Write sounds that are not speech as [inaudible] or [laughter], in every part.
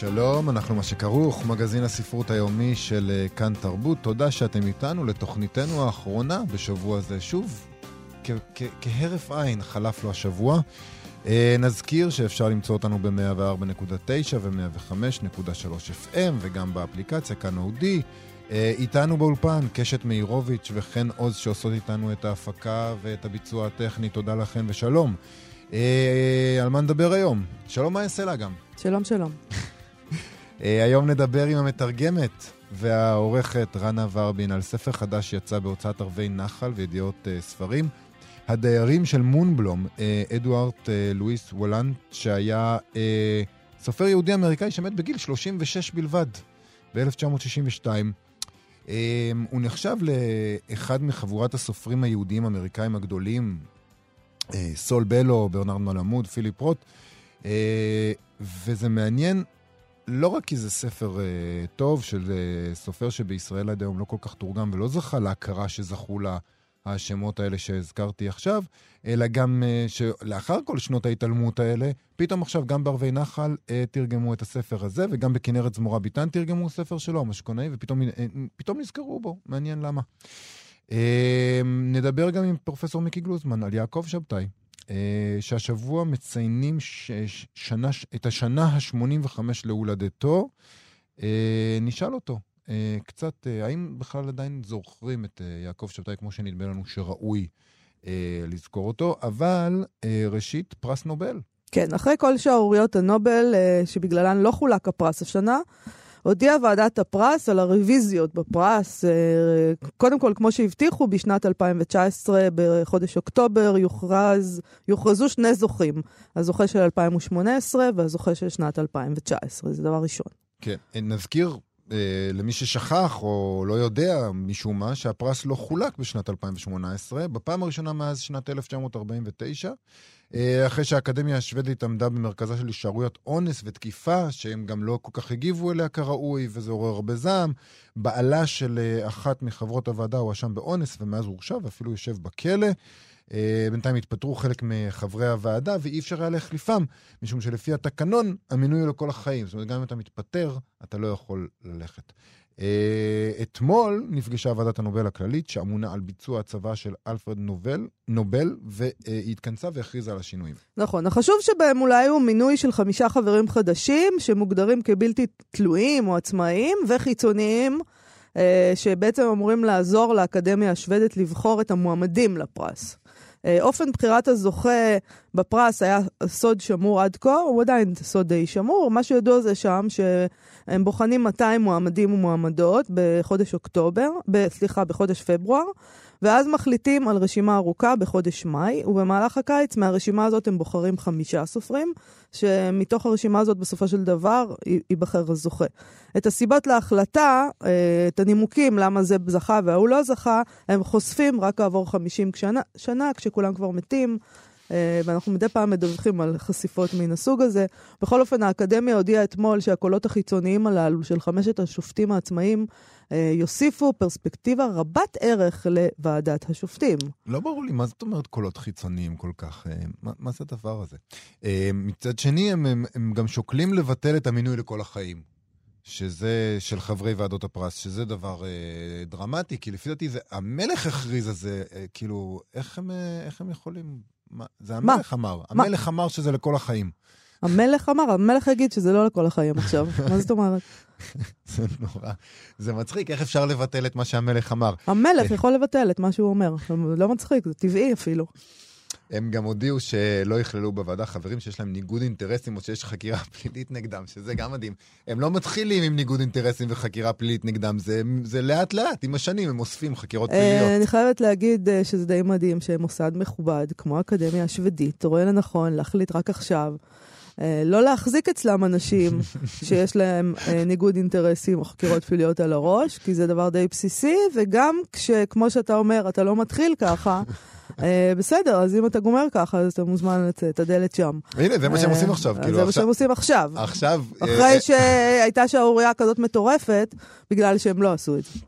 שלום, אנחנו מה שכרוך, מגזין הספרות היומי של אה, כאן תרבות. תודה שאתם איתנו לתוכניתנו האחרונה בשבוע זה. שוב, כ- כ- כהרף עין חלף לו השבוע. אה, נזכיר שאפשר למצוא אותנו ב-104.9 ו-105.3 FM וגם באפליקציה כאן אודי. אה, איתנו באולפן קשת מאירוביץ' וחן עוז שעושות איתנו את ההפקה ואת הביצוע הטכני. תודה לכן ושלום. אה, על מה נדבר היום? שלום, יעשה לה גם? שלום, שלום. [laughs] אה, היום נדבר עם המתרגמת והעורכת רנה ורבין על ספר חדש שיצא בהוצאת ערבי נחל וידיעות אה, ספרים. הדיירים של מונבלום, אה, אדוארט אה, לואיס וולנט, שהיה סופר יהודי אמריקאי שמת בגיל 36 בלבד, ב-1962. אה, הוא נחשב לאחד מחבורת הסופרים היהודיים האמריקאים הגדולים, סול בלו, ברנרד מלמוד, פיליפ רוט, וזה מעניין לא רק כי זה ספר uh, טוב של uh, סופר שבישראל עד היום לא כל כך תורגם ולא זכה להכרה שזכו לה השמות האלה שהזכרתי עכשיו, אלא גם uh, שלאחר כל שנות ההתעלמות האלה, פתאום עכשיו גם בערבי נחל uh, תרגמו את הספר הזה, וגם בכנרת זמורה ביטן תרגמו ספר שלו, המשכונאי, ופתאום פתאום נזכרו בו, מעניין למה. Uh, נדבר גם עם פרופסור מיקי גלוזמן על יעקב שבתאי. Uh, שהשבוע מציינים ש- שנה, את השנה ה-85 להולדתו. Uh, נשאל אותו uh, קצת, האם בכלל עדיין זוכרים את יעקב שבתאי כמו שנדמה לנו שראוי לזכור אותו, אבל ראשית, פרס נובל. כן, אחרי כל שערוריות הנובל, אה, שבגללן לא חולק הפרס השנה, הודיעה ועדת הפרס על הרוויזיות בפרס. אה, קודם כל, כמו שהבטיחו, בשנת 2019, בחודש אוקטובר, יוכרז, יוכרזו שני זוכים. הזוכה של 2018 והזוכה של שנת 2019, זה דבר ראשון. כן. נזכיר אה, למי ששכח או לא יודע משום מה, שהפרס לא חולק בשנת 2018, בפעם הראשונה מאז שנת 1949, אה, אחרי שהאקדמיה השוודית עמדה במרכזה של שערוריות אונס ותקיפה, שהם גם לא כל כך הגיבו אליה כראוי, וזה עורר הרבה זעם. בעלה של אה, אחת מחברות הוועדה הואשם באונס, ומאז הורשע ואפילו יושב בכלא. אה, בינתיים התפטרו חלק מחברי הוועדה, ואי אפשר היה להחליפם, משום שלפי התקנון, המינוי הוא לכל החיים. זאת אומרת, גם אם אתה מתפטר, אתה לא יכול ללכת. אה, אתמול נפגשה ועדת הנובל הכללית, שאמונה על ביצוע הצבא של אלפרד נובל, נובל, והיא התכנסה והכריזה על השינויים. נכון. החשוב שבהם אולי הוא מינוי של חמישה חברים חדשים, שמוגדרים כבלתי תלויים או עצמאיים וחיצוניים, אה, שבעצם אמורים לעזור לאקדמיה השוודית לבחור את המועמדים לפרס. אה, אופן בחירת הזוכה בפרס היה סוד שמור עד כה, הוא עדיין סוד די שמור. מה שידוע זה שם שהם בוחנים 200 מועמדים ומועמדות בחודש אוקטובר, ב, סליחה, בחודש פברואר, ואז מחליטים על רשימה ארוכה בחודש מאי, ובמהלך הקיץ מהרשימה הזאת הם בוחרים חמישה סופרים, שמתוך הרשימה הזאת בסופו של דבר ייבחר הזוכה. את הסיבות להחלטה, אה, את הנימוקים למה זה זכה וההוא לא זכה, הם חושפים רק כעבור 50 שנה, שנה כשכולם כבר מתים. אה, ואנחנו מדי פעם מדווחים על חשיפות מן הסוג הזה. בכל אופן, האקדמיה הודיעה אתמול שהקולות החיצוניים הללו של חמשת השופטים העצמאיים אה, יוסיפו פרספקטיבה רבת ערך לוועדת השופטים. לא ברור לי, מה זאת אומרת קולות חיצוניים כל כך? אה, מה, מה זה הדבר הזה? מצד שני, הם, הם, הם גם שוקלים לבטל את המינוי לכל החיים. שזה של חברי ועדות הפרס, שזה דבר אה, דרמטי, כי לפי דעתי זה, המלך הכריז על זה, אה, כאילו, איך הם, אה, איך הם יכולים... מה, זה מה? המלך אמר. מה? המלך אמר שזה לכל החיים. המלך אמר, המלך יגיד שזה לא לכל החיים עכשיו. [laughs] מה זאת אומרת? [laughs] זה נורא. זה מצחיק, איך אפשר לבטל את מה שהמלך אמר? המלך יכול לבטל את מה שהוא אומר. לא מצחיק, זה טבעי אפילו. הם גם הודיעו שלא יכללו בוועדה חברים שיש להם ניגוד אינטרסים או שיש חקירה [laughs] פלילית נגדם, שזה גם מדהים. הם לא מתחילים עם ניגוד אינטרסים וחקירה פלילית נגדם, זה, זה לאט לאט, עם השנים הם אוספים חקירות אה, פליליות. אני חייבת להגיד אה, שזה די מדהים שמוסד מכובד, כמו האקדמיה השוודית, רואה לנכון להחליט רק עכשיו אה, לא להחזיק אצלם אנשים [laughs] שיש להם ניגוד אינטרסים או חקירות פליליות על הראש, כי זה דבר די בסיסי, וגם כשכמו שאתה אומר, אתה לא מתחיל ככה, בסדר, אז אם אתה גומר ככה, אז אתה מוזמן לצאת, הדלת שם. הנה, זה מה שהם עושים עכשיו. זה מה שהם עושים עכשיו. עכשיו... אחרי שהייתה [laughs] שערורייה כזאת מטורפת, בגלל שהם לא עשו את זה.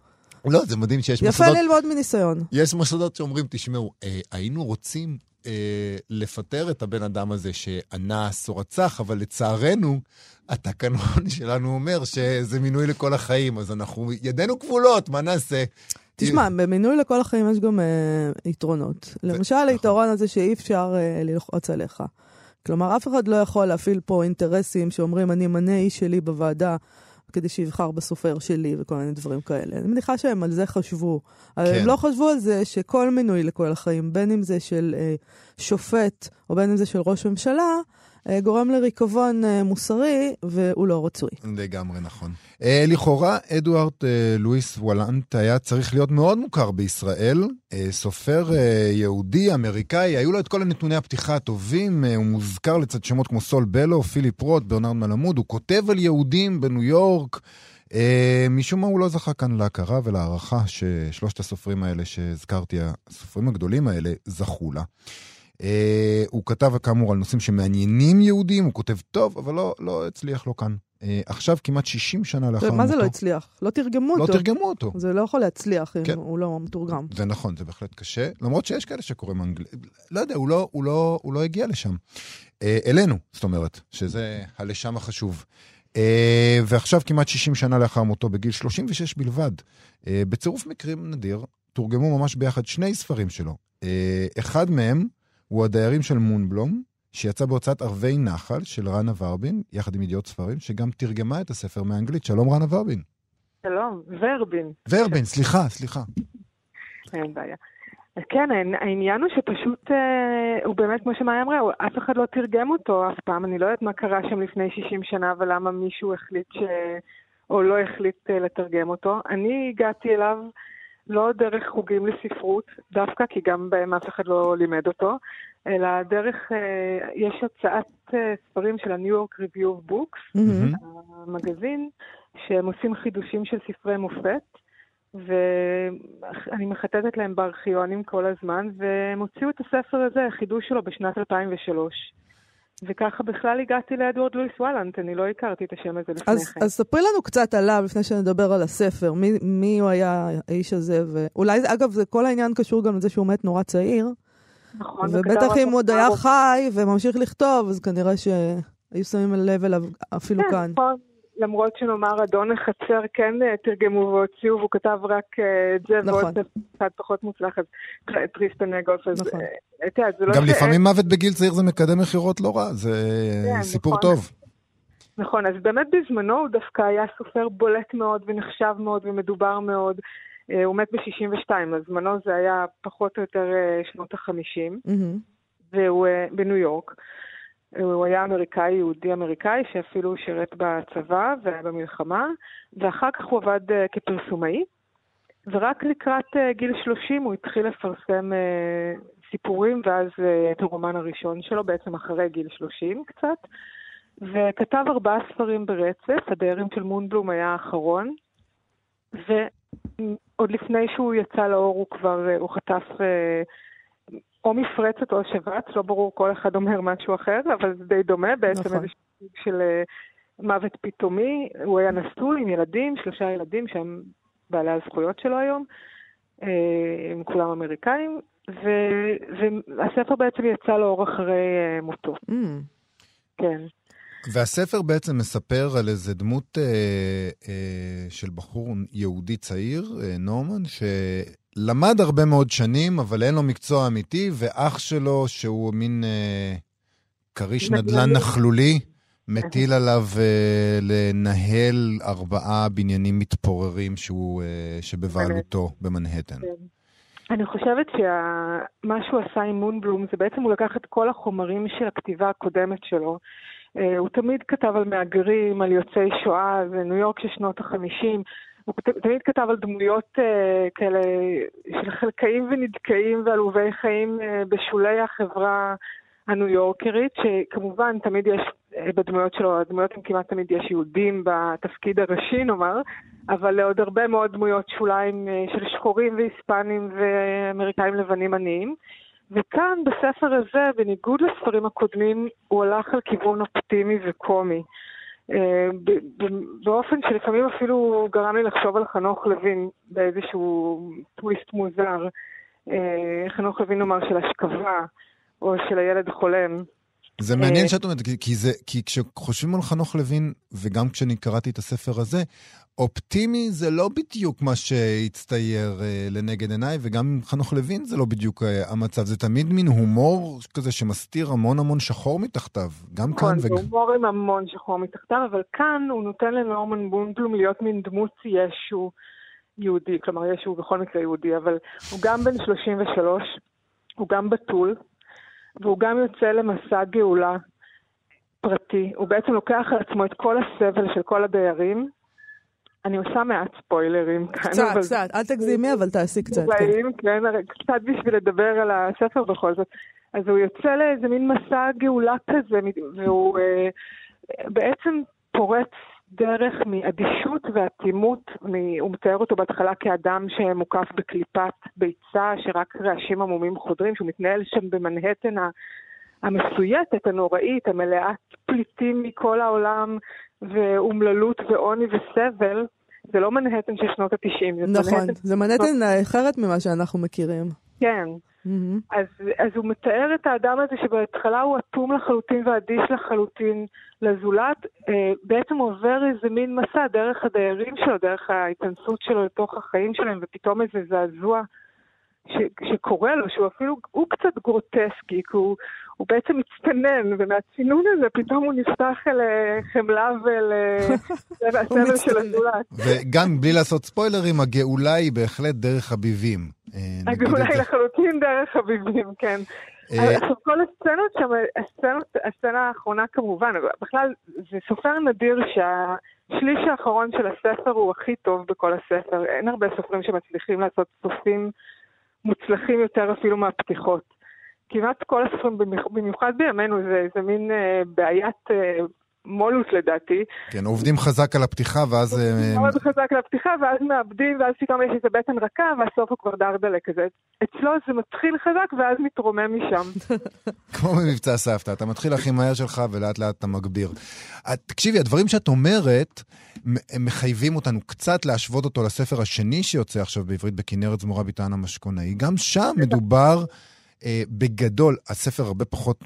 לא, זה מדהים שיש יפה מוסדות... יפה ללמוד מניסיון. יש מוסדות שאומרים, תשמעו, אה, היינו רוצים אה, לפטר את הבן אדם הזה שאנס או רצח, אבל לצערנו, התקנון [laughs] שלנו אומר שזה מינוי לכל החיים, אז אנחנו, ידינו כבולות, מה נעשה? תשמע, במינוי לכל החיים יש גם אה, יתרונות. למשל, נכון. היתרון הזה שאי אפשר אה, ללחוץ עליך. כלומר, אף אחד לא יכול להפעיל פה אינטרסים שאומרים, אני אמנה איש שלי בוועדה כדי שיבחר בסופר שלי וכל מיני דברים כאלה. אני מניחה שהם על זה חשבו. כן. הם לא חשבו על זה שכל מינוי לכל החיים, בין אם זה של אה, שופט או בין אם זה של ראש ממשלה, גורם לריקבון אה, מוסרי, והוא לא רצוי. לגמרי נכון. אה, לכאורה, אדוארד לואיס וולנט היה צריך להיות מאוד מוכר בישראל. סופר יהודי, אמריקאי, היו לו את כל הנתוני הפתיחה הטובים. הוא מוזכר לצד שמות כמו סול בלו, פיליפ רוט, ברנרד מלמוד. הוא כותב על יהודים בניו יורק. משום מה הוא לא זכה כאן להכרה ולהערכה ששלושת הסופרים האלה שהזכרתי, הסופרים הגדולים האלה, זכו לה. אה, הוא כתב כאמור על נושאים שמעניינים יהודים, הוא כותב טוב, אבל לא, לא הצליח לו כאן. אה, עכשיו, כמעט 60 שנה לאחר מותו. מה זה לא הצליח? לא תרגמו לא אותו. לא תרגמו אותו. זה לא יכול להצליח אם כן. הוא לא מתורגם. זה נכון, זה בהחלט קשה, למרות שיש כאלה שקוראים אנגלית. לא יודע, הוא לא, הוא לא, הוא לא הגיע לשם. אה, אלינו, זאת אומרת, שזה הלשם החשוב. אה, ועכשיו, כמעט 60 שנה לאחר מותו, בגיל 36 בלבד, אה, בצירוף מקרים נדיר, תורגמו ממש ביחד שני ספרים שלו. אה, אחד מהם, הוא הדיירים של מונבלום, שיצא בהוצאת ערבי נחל של רנה ורבין, יחד עם ידיעות ספרים, שגם תרגמה את הספר מאנגלית. שלום רנה ורבין. שלום, ורבין. ורבין, סליחה, סליחה. אין בעיה. כן, העניין הוא שפשוט, אה, הוא באמת, כמו שמאי אמרה, אף אחד לא תרגם אותו אף פעם. אני לא יודעת מה קרה שם לפני 60 שנה ולמה מישהו החליט ש... או לא החליט אה, לתרגם אותו. אני הגעתי אליו לא דרך חוגים לספרות, דווקא כי גם בהם אף אחד לא לימד אותו, אלא דרך, אה, יש הצעת אה, ספרים של ה-New York Review of Books, mm-hmm. המגזין, שהם עושים חידושים של ספרי מופת, ואני מחטטת להם בארכיונים כל הזמן, והם הוציאו את הספר הזה, החידוש שלו בשנת 2003. וככה בכלל הגעתי לאדוארד לואיס וואלנט, אני לא הכרתי את השם הזה לפני אז, כן. אז ספרי לנו קצת עליו לפני שנדבר על הספר, מי, מי הוא היה האיש הזה, ואולי, אגב, זה, כל העניין קשור גם לזה שהוא מת נורא צעיר. נכון. ובטח אם הוא עוד היה חי וממשיך לכתוב, אז כנראה שהיו שמים לב אליו אפילו כן, כאן. נכון. למרות שנאמר אדון החצר כן אה, תרגמו והוציאו, והוא כתב רק אה, את זה, נכון. ועוד קצת פחות מוצלח, אז טריסטן נגוף, אז נכון. את יודעת, זה לא... גם ש... לפעמים מוות בגיל צעיר זה מקדם מכירות לא רע, זה כן, סיפור נכון. טוב. נכון, אז באמת בזמנו הוא דווקא היה סופר בולט מאוד ונחשב מאוד ומדובר מאוד. אה, הוא מת ב-62, אז זמנו זה היה פחות או יותר שנות ה-50, mm-hmm. והוא בניו יורק. הוא היה אמריקאי, יהודי אמריקאי, שאפילו שירת בצבא והיה במלחמה, ואחר כך הוא עבד uh, כפרסומאי, ורק לקראת uh, גיל 30 הוא התחיל לפרסם uh, סיפורים, ואז את הרומן הראשון שלו, בעצם אחרי גיל 30 קצת, וכתב ארבעה ספרים ברצף, הדיירים של מונבלום היה האחרון, ועוד לפני שהוא יצא לאור הוא כבר, הוא חטף... או מפרצת או שבץ, לא ברור, כל אחד אומר משהו אחר, אבל זה די דומה, בעצם נכון. איזה סוג של uh, מוות פתאומי. הוא היה נשוי עם ילדים, שלושה ילדים שהם בעלי הזכויות שלו היום, uh, הם כולם אמריקאים, ו- והספר בעצם יצא לאור אחרי uh, מותו. Mm. כן. והספר בעצם מספר על איזה דמות אה, אה, של בחור יהודי צעיר, אה, נורמן, ש... למד הרבה מאוד שנים, אבל אין לו מקצוע אמיתי, ואח שלו, שהוא מין אה, כריש נדל"ן נכלולי, מטיל עליו אה, לנהל ארבעה בניינים מתפוררים שהוא, אה, שבבעלותו במנהטן. כן. אני חושבת שמה שהוא עשה עם מונבלום זה בעצם הוא לקח את כל החומרים של הכתיבה הקודמת שלו. אה, הוא תמיד כתב על מהגרים, על יוצאי שואה, זה ניו יורק של שנות החמישים. הוא תמיד כתב על דמויות uh, כאלה של חלקאים ונדכאים ועלובי חיים uh, בשולי החברה הניו יורקרית, שכמובן תמיד יש בדמויות שלו, הדמויות הן כמעט תמיד יש יהודים בתפקיד הראשי נאמר, אבל לעוד הרבה מאוד דמויות שוליים של שחורים והיספנים ואמריקאים לבנים עניים. וכאן, בספר הזה, בניגוד לספרים הקודמים, הוא הלך על כיוון אופטימי וקומי. אה, באופן שלפעמים אפילו גרם לי לחשוב על חנוך לוין באיזשהו טוויסט מוזר. אה, חנוך לוין נאמר של השכבה, או של הילד חולם. זה מעניין אה, שאת אומרת, כי, זה, כי כשחושבים על חנוך לוין, וגם כשאני קראתי את הספר הזה, אופטימי זה לא בדיוק מה שהצטייר uh, לנגד עיניי, וגם עם חנוך לוין זה לא בדיוק uh, המצב. זה תמיד מין הומור כזה שמסתיר המון המון שחור מתחתיו. גם כאן וגם... נכון, הומור עם המון שחור מתחתיו, אבל כאן הוא נותן לנורמן בונדלום להיות מין דמות ישו יהודי. כלומר, ישו בכל מקרה יהודי, אבל הוא גם בן 33, הוא גם בתול, והוא גם יוצא למסע גאולה פרטי. הוא בעצם לוקח על עצמו את כל הסבל של כל הדיירים, אני עושה מעט ספוילרים כאן. קצת, אבל... קצת, אל תגזימי, אבל תעשי קצת. כן. כן, קצת בשביל לדבר על הספר בכל זאת. אז הוא יוצא לאיזה מין מסע גאולה כזה, והוא אה, בעצם פורץ דרך מאדישות ואטימות, הוא מתאר אותו בהתחלה כאדם שמוקף בקליפת ביצה, שרק רעשים עמומים חודרים, שהוא מתנהל שם במנהטן המסויטת, הנוראית, המלאת פליטים מכל העולם, ואומללות ועוני וסבל, זה לא מנהטן של שנות התשעים. נכון, זה מנהטן אחרת ממה שאנחנו מכירים. כן. Mm-hmm. אז, אז הוא מתאר את האדם הזה שבהתחלה הוא אטום לחלוטין ואדיש לחלוטין לזולת, אה, בעצם עובר איזה מין מסע דרך הדיירים שלו, דרך ההתכנסות שלו לתוך החיים שלהם, ופתאום איזה זעזוע ש- שקורה לו, שהוא אפילו, הוא קצת גרוטסקי, כי הוא, הוא בעצם מצטנן, ומהצינון הזה פתאום הוא נפתח אל אה, חמלה ואל אה, [laughs] הסבל של הזולת. וגם בלי לעשות ספוילרים, הגאולה היא בהחלט דרך הביבים. אה, היא לחלוטין דרך הביבים, כן. עכשיו, כל הסצנות שם, הסצנות, הסצנה האחרונה כמובן, בכלל, זה סופר נדיר שהשליש האחרון של הספר הוא הכי טוב בכל הספר. אין הרבה סופרים שמצליחים לעשות סופים מוצלחים יותר אפילו מהפתיחות. כמעט כל הספרים, במיוחד בימינו, זה, זה מין אה, בעיית אה, מולוס לדעתי. כן, עובדים חזק על הפתיחה ואז... עובדים אה, מאוד חזק על הפתיחה ואז מאבדים ואז פתאום יש איזה בטן רכה והסוף הוא כבר דרדלה כזה. אצלו זה מתחיל חזק ואז מתרומם משם. [laughs] כמו במבצע סבתא, אתה מתחיל הכי מהר שלך ולאט לאט אתה מגביר. תקשיבי, הדברים שאת אומרת, מחייבים אותנו קצת להשוות אותו לספר השני שיוצא עכשיו בעברית בכנרת זמורה ביטן המשכונאי. גם שם מדובר... אה, בגדול, הספר הרבה פחות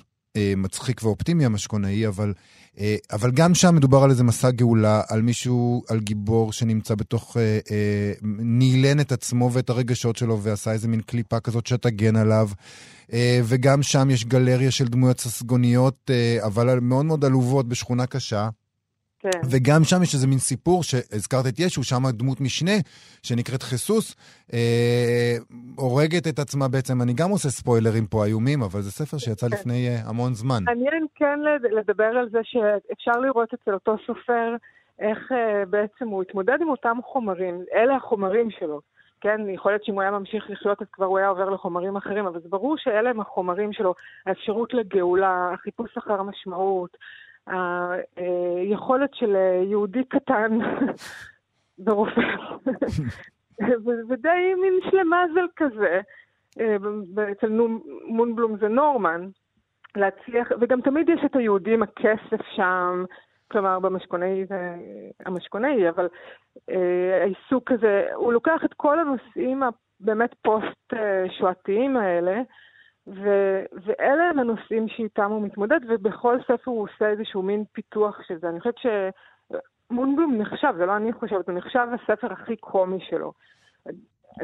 מצחיק ואופטימי המשכונאי, אבל, אה, אבל גם שם מדובר על איזה מסע גאולה, על מישהו, על גיבור שנמצא בתוך, אה, אה, נילן את עצמו ואת הרגשות שלו ועשה איזה מין קליפה כזאת שתגן עליו. אה, וגם שם יש גלריה של דמויות ססגוניות, אה, אבל מאוד מאוד עלובות בשכונה קשה. כן. וגם שם יש איזה מין סיפור, שהזכרת את ישו, שם דמות משנה, שנקראת חיסוס, אה, הורגת את עצמה בעצם. אני גם עושה ספוילרים פה איומים, אבל זה ספר שיצא כן. לפני אה, המון זמן. מעניין כן לדבר על זה שאפשר לראות אצל אותו סופר איך אה, בעצם הוא התמודד עם אותם חומרים. אלה החומרים שלו. כן, יכול להיות שאם הוא היה ממשיך לחיות אז כבר הוא היה עובר לחומרים אחרים, אבל זה ברור שאלה הם החומרים שלו, האפשרות לגאולה, החיפוש אחר המשמעות, היכולת של יהודי קטן [laughs] ברופא, [laughs] ודי מין שלמזל כזה, אצל מונבלום זה נורמן, להצליח, וגם תמיד יש את היהודים, הכסף שם, כלומר במשכונאי זה המשכונאי, אבל אה, העיסוק הזה, הוא לוקח את כל הנושאים הבאמת פוסט-שואתיים האלה, ו- ואלה הם הנושאים שאיתם הוא מתמודד, ובכל ספר הוא עושה איזשהו מין פיתוח של זה. אני חושבת שמונבלום נחשב, זה לא אני חושבת, הוא נחשב הספר הכי קומי שלו.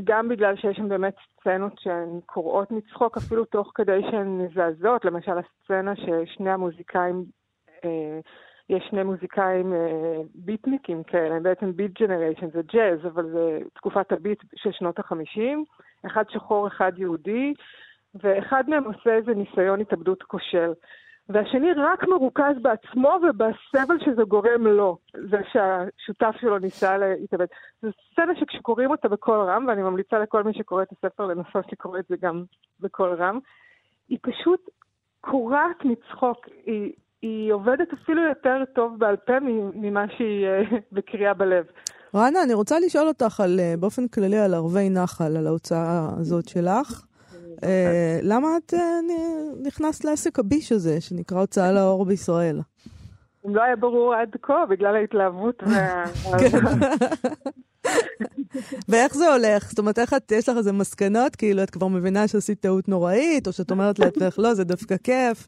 גם בגלל שיש שם באמת סצנות שהן קוראות מצחוק, אפילו תוך כדי שהן מזעזעות. למשל, הסצנה ששני המוזיקאים, אה, יש שני מוזיקאים אה, ביטניקים כאלה, הם בעצם ביט ג'נריישן, זה ג'אז, אבל זה תקופת הביט של שנות החמישים. אחד שחור, אחד יהודי. ואחד מהם עושה איזה ניסיון התאבדות כושל. והשני רק מרוכז בעצמו ובסבל שזה גורם לו, זה שהשותף שלו ניסה להתאבד. זו סצנה שכשקוראים אותה בקול רם, ואני ממליצה לכל מי שקורא את הספר לנסות לקרוא את זה גם בקול רם, היא פשוט קורעת מצחוק. היא, היא עובדת אפילו יותר טוב בעל פה ממה שהיא [laughs] בקריאה בלב. רנה, אני רוצה לשאול אותך על, באופן כללי על ערבי נחל, על ההוצאה הזאת שלך. אה, למה את אה, נכנסת לעסק הביש הזה, שנקרא הוצאה לאור בישראל? אם לא היה ברור עד כה, בגלל ההתלהבות וה... [laughs] כן. ואיך זה הולך? זאת אומרת, איך את, יש לך איזה מסקנות? כאילו, את כבר מבינה שעשית טעות נוראית, או שאת אומרת לעצמך, לא, זה דווקא כיף.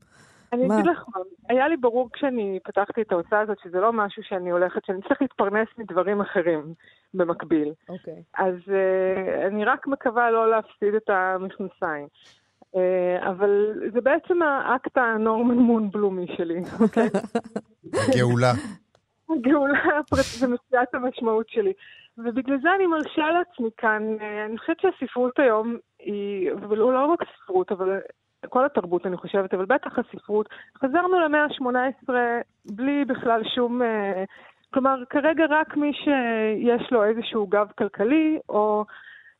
אני אגיד לך, היה לי ברור כשאני פתחתי את ההוצאה הזאת, שזה לא משהו שאני הולכת, שאני צריך להתפרנס מדברים אחרים במקביל. אוקיי. Okay. אז uh, אני רק מקווה לא להפסיד את המכנסיים. Uh, אבל זה בעצם האקט הנורמן מונבלומי שלי, אוקיי? גאולה. [laughs] הגאולה ומציאת המשמעות שלי. ובגלל זה אני מרשה לעצמי כאן, אה, אני חושבת שהספרות היום היא, ולא רק ספרות, אבל כל התרבות, אני חושבת, אבל בטח הספרות. חזרנו למאה ה-18 בלי בכלל שום... אה, כלומר, כרגע רק מי שיש לו איזשהו גב כלכלי, או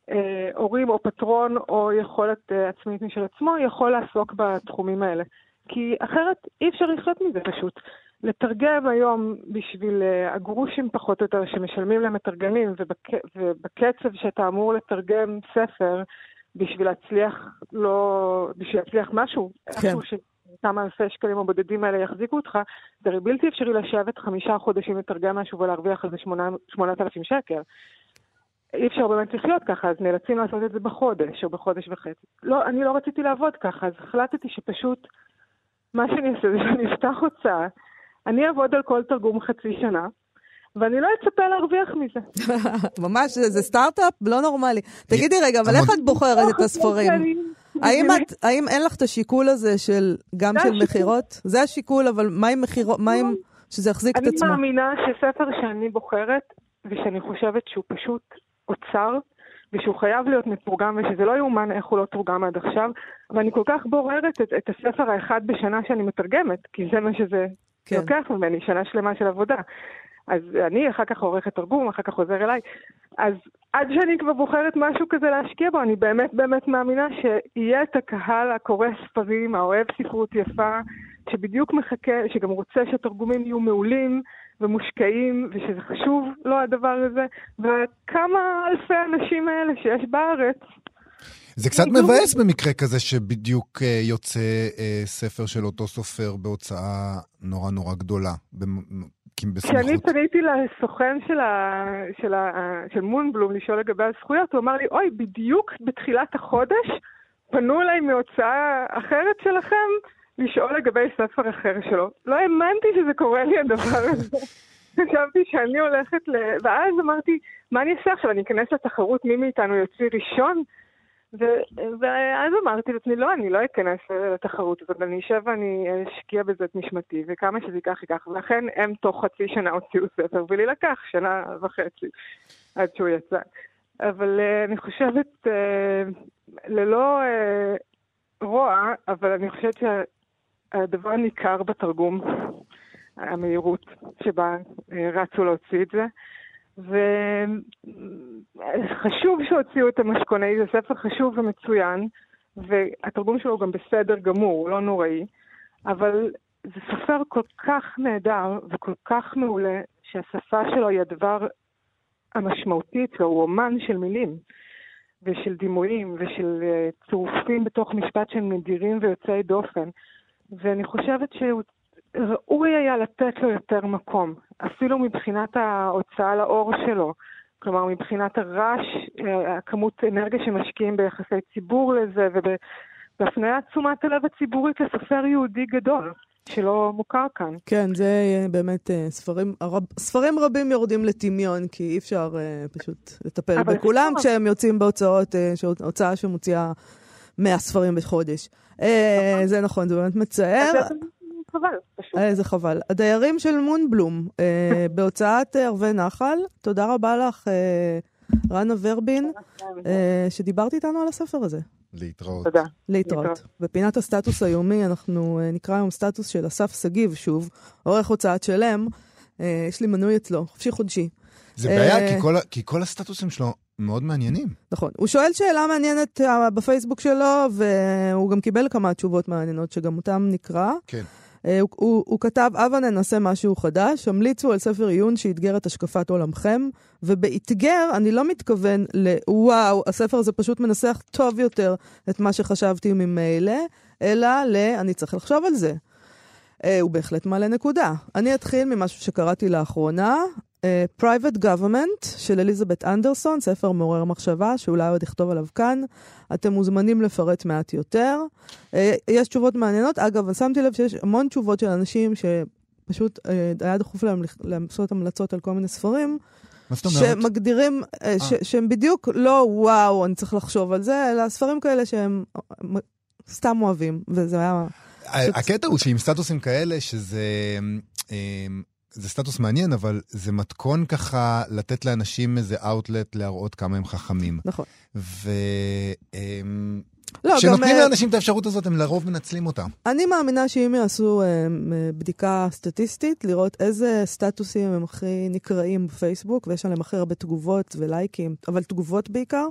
אה, הורים או פטרון, או יכולת אה, עצמית משל עצמו, יכול לעסוק בתחומים האלה. כי אחרת אי אפשר לחיות מזה פשוט. לתרגם היום בשביל אה, הגרושים פחות או יותר שמשלמים למתרגמים, ובק... ובקצב שאתה אמור לתרגם ספר, בשביל להצליח לא... בשביל להצליח משהו, כן. שכמה אלפי שקלים הבודדים האלה יחזיקו אותך, זה הרי בלתי אפשרי לשבת חמישה חודשים לתרגם משהו ולהרוויח על זה שמונת אלפים שקל. אי אפשר באמת לחיות ככה, אז נאלצים לעשות את זה בחודש או בחודש וחצי. לא, אני לא רציתי לעבוד ככה, אז החלטתי שפשוט, מה שאני אעשה זה שאני אפתח הוצאה, אני אעבוד על כל תרגום חצי שנה, ואני לא אצפה להרוויח מזה. [laughs] ממש, זה סטארט-אפ לא נורמלי. תגידי רגע, אבל איך את בוחרת את [laughs] הספרים? האם, את, האם אין לך את השיקול הזה של, גם של מכירות? זה השיקול, אבל מה עם מכירות, מה עם, [laughs] שזה יחזיק את עצמו? אני מאמינה שספר שאני בוחרת, ושאני חושבת שהוא פשוט אוצר, ושהוא חייב להיות מתורגם, ושזה לא יאומן איך הוא לא תורגם עד עכשיו, ואני כל כך בוררת את, את הספר האחד בשנה שאני מתרגמת, כי זה מה שזה כן. לוקח ממני, שנה שלמה של עבודה. אז אני אחר כך עורכת תרגום, אחר כך חוזר אליי. אז עד שאני כבר בוחרת משהו כזה להשקיע בו, אני באמת באמת מאמינה שיהיה את הקהל הקורא ספרים, האוהב ספרות יפה, שבדיוק מחכה, שגם רוצה שהתרגומים יהיו מעולים ומושקעים, ושזה חשוב לו הדבר הזה, וכמה אלפי אנשים האלה שיש בארץ. זה קצת מבאס במקרה כזה שבדיוק uh, יוצא uh, ספר של אותו סופר בהוצאה נורא נורא גדולה. כשאני פניתי לסוכן של, ה, של, ה, של מונבלום לשאול לגבי הזכויות, הוא אמר לי, אוי, בדיוק בתחילת החודש פנו אליי מהוצאה אחרת שלכם לשאול לגבי ספר אחר שלו. לא האמנתי שזה קורה לי הדבר הזה. [laughs] חשבתי שאני הולכת ל... ואז אמרתי, מה אני אעשה עכשיו? אני אכנס לתחרות מי מאיתנו יוציא ראשון? ו- ואז אמרתי לעצמי, לא, אני לא אכנס לתחרות הזאת, אני אשב ואני אשקיע בזה את נשמתי, וכמה שזה ייקח ייקח. ואכן, הם תוך חצי שנה הוציאו ספר, ולי לקח שנה וחצי עד שהוא יצא. אבל uh, אני חושבת, uh, ללא uh, רוע, אבל אני חושבת שהדבר ניכר בתרגום, המהירות שבה uh, רצו להוציא את זה. וחשוב שהוציאו את המשכונאי, זה ספר חשוב ומצוין, והתרגום שלו גם בסדר גמור, הוא לא נוראי, אבל זה ספר כל כך נהדר וכל כך מעולה, שהשפה שלו היא הדבר המשמעותי אצלו, הוא אומן של מילים. ושל דימויים ושל uh, צירופים בתוך משפט שהם נדירים ויוצאי דופן. ואני חושבת שהוא ראוי היה לתת לו יותר מקום, אפילו מבחינת ההוצאה לאור שלו. כלומר, מבחינת הרעש, אה, הכמות אנרגיה שמשקיעים ביחסי ציבור לזה, ובהפניית תשומת הלב הציבורית לסופר יהודי גדול. שלא מוכר כאן. כן, זה באמת אה, ספרים, הרב, ספרים רבים יורדים לטמיון, כי אי אפשר uh, פשוט לטפל בכולם כשהם יוצאים בהוצאות, uh, הוצאה שמוציאה 100 ספרים בחודש. Uh, זה נכון, זה באמת מצער. חבל, פשוט. איזה חבל. הדיירים של מונבלום, אה, [laughs] בהוצאת אה, ערבי נחל, תודה רבה לך, אה, רנה ורבין, אה, שדיברת איתנו על הספר הזה. להתראות. תודה. להתראות. בפינת הסטטוס היומי, אנחנו אה, נקרא היום סטטוס של אסף שגיב, שוב, עורך הוצאת שלם. אה, יש לי מנוי אצלו, חופשי חודשי. זה בעיה, אה, כי, כל, כי כל הסטטוסים שלו מאוד מעניינים. נכון. הוא שואל שאלה מעניינת אה, בפייסבוק שלו, והוא גם קיבל כמה תשובות מעניינות, שגם אותם נקרא. כן. אה, הוא, הוא, הוא כתב, הבה ננסה משהו חדש, המליצו על ספר עיון שאתגר את השקפת עולמכם, ובאתגר אני לא מתכוון לוואו, הספר הזה פשוט מנסח טוב יותר את מה שחשבתי ממילא, אלא ל... אני צריך לחשוב על זה. Uh, הוא בהחלט מעלה נקודה. אני אתחיל ממשהו שקראתי לאחרונה, Private Government של אליזבת אנדרסון, ספר מעורר מחשבה, שאולי עוד אכתוב עליו כאן. אתם מוזמנים לפרט מעט יותר. Uh, יש תשובות מעניינות. אגב, שמתי לב שיש המון תשובות של אנשים שפשוט uh, היה דחוף להם לעשות המלצות על כל מיני ספרים. מה זאת אומרת? שמגדירים, ש, שהם בדיוק לא וואו, אני צריך לחשוב על זה, אלא ספרים כאלה שהם סתם אוהבים, וזה היה... הקטע הוא שעם סטטוסים כאלה, שזה... אמ, זה סטטוס מעניין, אבל זה מתכון ככה לתת לאנשים איזה אאוטלט להראות כמה הם חכמים. נכון. ו... לא, כשנותנים גם, לאנשים את האפשרות הזאת, הם לרוב מנצלים אותה. אני מאמינה שאם יעשו אה, בדיקה סטטיסטית, לראות איזה סטטוסים הם הכי נקראים בפייסבוק, ויש עליהם הכי הרבה תגובות ולייקים, אבל תגובות בעיקר,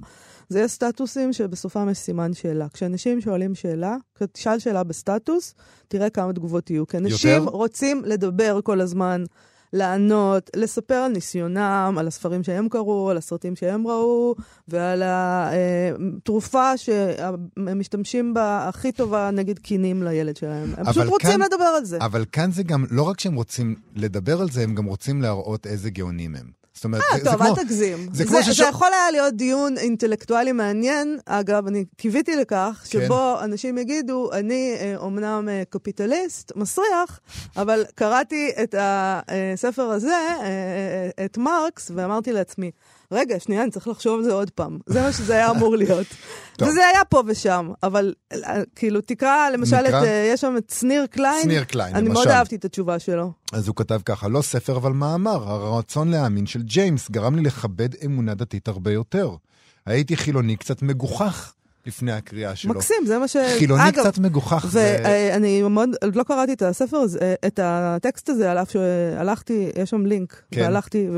זה יהיה סטטוסים שבסופם יש סימן שאלה. כשאנשים שואלים שאלה, כשתשאל שאלה בסטטוס, תראה כמה תגובות יהיו. כי אנשים יותר? רוצים לדבר כל הזמן. לענות, לספר על ניסיונם, על הספרים שהם קראו, על הסרטים שהם ראו, ועל התרופה שהם משתמשים בה הכי טובה נגד קינים לילד שלהם. הם פשוט רוצים כאן, לדבר על זה. אבל כאן זה גם, לא רק שהם רוצים לדבר על זה, הם גם רוצים להראות איזה גאונים הם. זאת אומרת, אה, טוב, אל תגזים. זה, זה, ששו... זה יכול היה להיות דיון אינטלקטואלי מעניין. אגב, אני קיוויתי לכך, כן. שבו כן. אנשים יגידו, אני אה, אומנם אה, קפיטליסט, מסריח, אבל קראתי את הספר הזה, אה, אה, את מרקס, ואמרתי לעצמי, רגע, שנייה, אני צריך לחשוב על זה עוד פעם. זה מה שזה היה אמור להיות. [laughs] וזה היה פה ושם, אבל אה, כאילו, תקרא למשל את, אה, יש שם את שניר קליין. שניר קליין, למשל. אני מאוד אהבתי את התשובה שלו. אז הוא כתב ככה, לא ספר אבל מאמר, הרצון להאמין של ג'יימס גרם לי לכבד אמונה דתית הרבה יותר. הייתי חילוני קצת מגוחך. לפני הקריאה שלו. מקסים, זה מה ש... חילוני אגב, קצת מגוחך. ואני ו... מאוד, עוד לא קראתי את הספר הזה, אה, את הטקסט הזה, על אף שהלכתי, יש שם לינק, כן. והלכתי,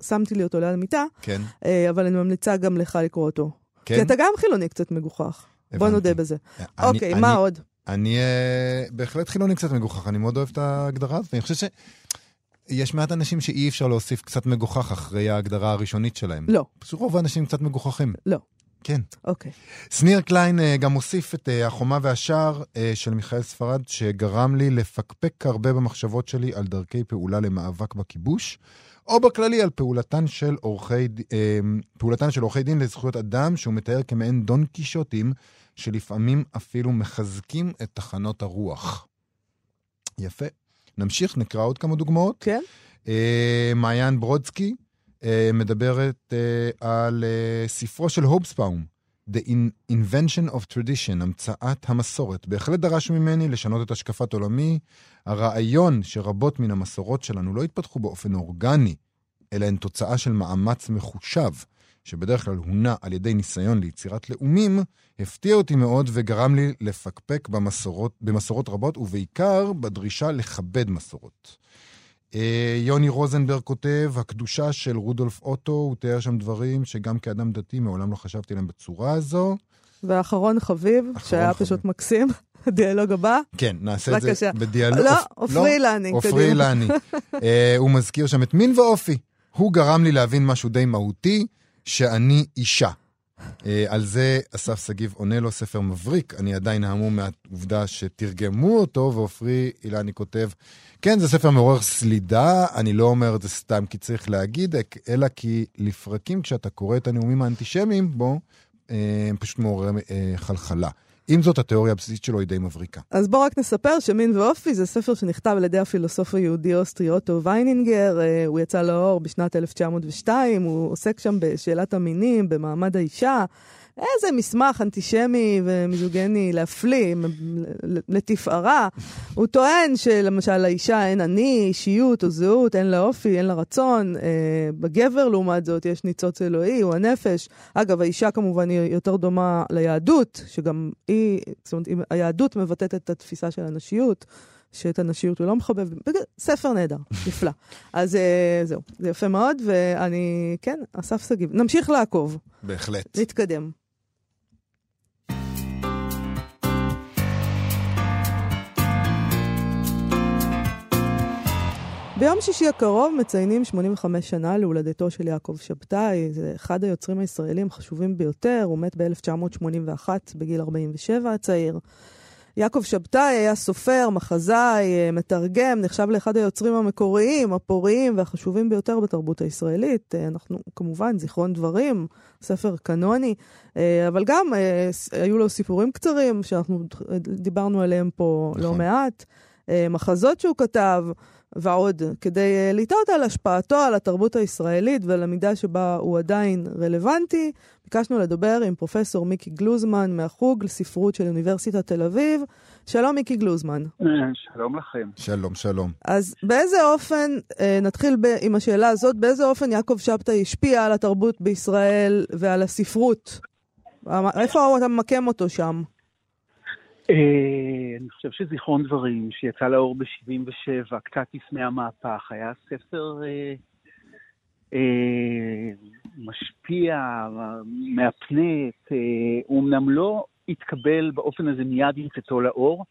ושמתי לי אותו ליד המיטה, כן. אה, אבל אני ממליצה גם לך לקרוא אותו. כן? כי אתה גם חילוני קצת מגוחך. הבנתי. בוא נודה בזה. אני, אוקיי, אני, מה עוד? אני uh, בהחלט חילוני קצת מגוחך, אני מאוד אוהב את ההגדרה הזאת, ואני חושב ש... יש מעט אנשים שאי אפשר להוסיף קצת מגוחך אחרי ההגדרה הראשונית שלהם. לא. פשוט רוב האנשים קצת מגוחכים. לא. כן. אוקיי. שניר קליין uh, גם הוסיף את uh, החומה והשער uh, של מיכאל ספרד, שגרם לי לפקפק הרבה במחשבות שלי על דרכי פעולה למאבק בכיבוש, או בכללי על פעולתן של עורכי, פעולתן של עורכי דין לזכויות אדם, שהוא מתאר כמעין דון קישוטים, שלפעמים אפילו מחזקים את תחנות הרוח. יפה. נמשיך, נקרא עוד כמה דוגמאות. כן. Uh, מעיין ברודסקי, אה, מדברת uh, על uh, ספרו של הובסבאום, The Invention of Tradition, המצאת המסורת. בהחלט דרש ממני לשנות את השקפת עולמי. הרעיון שרבות מן המסורות שלנו לא התפתחו באופן אורגני, אלא הן תוצאה של מאמץ מחושב, שבדרך כלל הונע על ידי ניסיון ליצירת לאומים, הפתיע אותי מאוד וגרם לי לפקפק במסורות, במסורות רבות, ובעיקר בדרישה לכבד מסורות. אה, יוני רוזנברג כותב, הקדושה של רודולף אוטו, הוא תיאר שם דברים שגם כאדם דתי מעולם לא חשבתי עליהם בצורה הזו. ואחרון חביב, אחרון שהיה חביב. פשוט מקסים, [laughs] הדיאלוג הבא. כן, נעשה את זה בדיאלוג. לא, עופרי לא, לני. עופרי לני. [laughs] אה, הוא מזכיר שם את מין ואופי. הוא גרם לי להבין משהו די מהותי, שאני אישה. Uh, על זה אסף שגיב עונה לו ספר מבריק, אני עדיין המום מהעובדה שתרגמו אותו, ועופרי אילני כותב, כן, זה ספר מעורר סלידה, אני לא אומר את זה סתם כי צריך להגיד, אלא כי לפרקים, כשאתה קורא את הנאומים האנטישמיים בו, אה, הם פשוט מעורר אה, חלחלה. עם זאת, התיאוריה הבסיסית שלו היא די מבריקה. אז בואו רק נספר שמין ואופי זה ספר שנכתב על ידי הפילוסוף היהודי אוסטרי אוטו ויינינגר, אה, הוא יצא לאור בשנת 1902, הוא עוסק שם בשאלת המינים, במעמד האישה. איזה מסמך אנטישמי ומיזוגני להפליא, לתפארה. הוא טוען שלמשל לאישה אין אני, אישיות או זהות, אין לה אופי, אין לה רצון. אה, בגבר, לעומת זאת, יש ניצוץ אלוהי, הוא הנפש. אגב, האישה כמובן היא יותר דומה ליהדות, שגם היא, זאת אומרת, היהדות מבטאת את התפיסה של הנשיות. שאת הנשיות הוא לא מחבב. ספר נהדר, נפלא. [laughs] אז זהו, זה יפה מאוד, ואני, כן, אסף שגיב. נמשיך לעקוב. בהחלט. נתקדם. ביום שישי הקרוב מציינים 85 שנה להולדתו של יעקב שבתאי, זה אחד היוצרים הישראלים החשובים ביותר, הוא מת ב-1981 בגיל 47 הצעיר. יעקב שבתאי היה סופר, מחזאי, מתרגם, נחשב לאחד היוצרים המקוריים, הפוריים והחשובים ביותר בתרבות הישראלית. אנחנו כמובן, זיכרון דברים, ספר קנוני, אבל גם היו לו סיפורים קצרים שאנחנו דיברנו עליהם פה לא נכון. לא מעט, מחזות שהוא כתב. ועוד, כדי uh, לטעות על השפעתו על התרבות הישראלית ולמידה שבה הוא עדיין רלוונטי, ביקשנו לדבר עם פרופסור מיקי גלוזמן מהחוג לספרות של אוניברסיטת תל אביב. שלום, מיקי גלוזמן. אה, שלום לכם. שלום, שלום. אז באיזה אופן, uh, נתחיל ב- עם השאלה הזאת, באיזה אופן יעקב שבתאי השפיע על התרבות בישראל ועל הספרות? איפה אתה ממקם אותו שם? אה, אני חושב שזיכרון דברים, שיצא לאור ב-77, קצת לפני המהפך, היה ספר אה, אה, משפיע, מהפנט, הוא אמנם לא התקבל באופן הזה מיד עם צאתו לאור.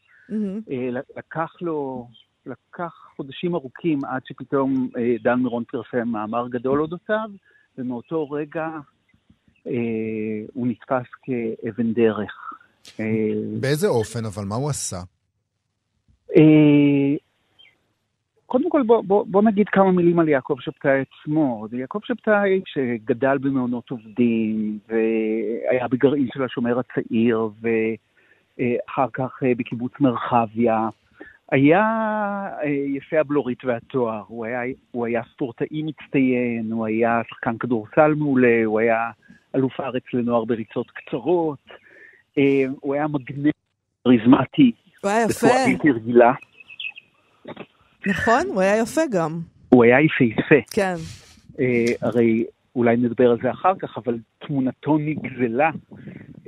לקח לו, לקח חודשים ארוכים עד שפתאום דן מירון פרסם מאמר גדול אודותיו, ומאותו רגע הוא נתפס כאבן דרך. אה, באיזה אופן, אבל מה הוא עשה? אה, קודם כל בוא, בוא, בוא נגיד כמה מילים על יעקב שבתאי עצמו. זה יעקב שבתאי שגדל במעונות עובדים והיה בגרעין של השומר הצעיר ואחר כך אה, בקיבוץ מרחביה. היה יפה הבלורית והתואר, הוא היה, הוא היה ספורטאי מצטיין, הוא היה שחקן כדורסל מעולה, הוא היה אלוף הארץ לנוער בריצות קצרות. אה, הוא היה מגנט כריזמטי. הוא היה יפה. בצורה בלתי רגילה. נכון, הוא היה יפה גם. הוא היה יפהפה. כן. אה, הרי אולי נדבר על זה אחר כך, אבל תמונתו נגזלה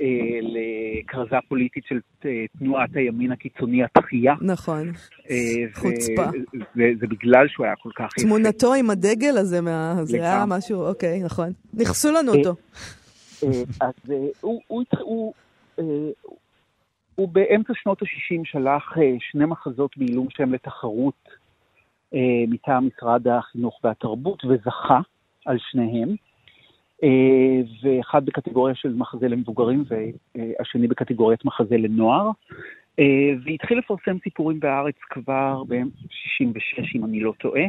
אה, לכרזה פוליטית של תנועת הימין הקיצוני התחייה. נכון, חוצפה. זה, זה בגלל שהוא היה כל כך יפה. תמונתו עם הדגל הזה, מה... זה היה משהו, אוקיי, נכון. נכסו לנו אותו. אז הוא, הוא, הוא, אה, הוא באמצע שנות ה-60 שלח אה, שני מחזות בעילום שם לתחרות אה, מטעם משרד החינוך והתרבות וזכה על שניהם. ואחד בקטגוריה של מחזה למבוגרים והשני בקטגוריית מחזה לנוער. והתחיל לפרסם סיפורים בארץ כבר ב-66, אם אני לא טועה.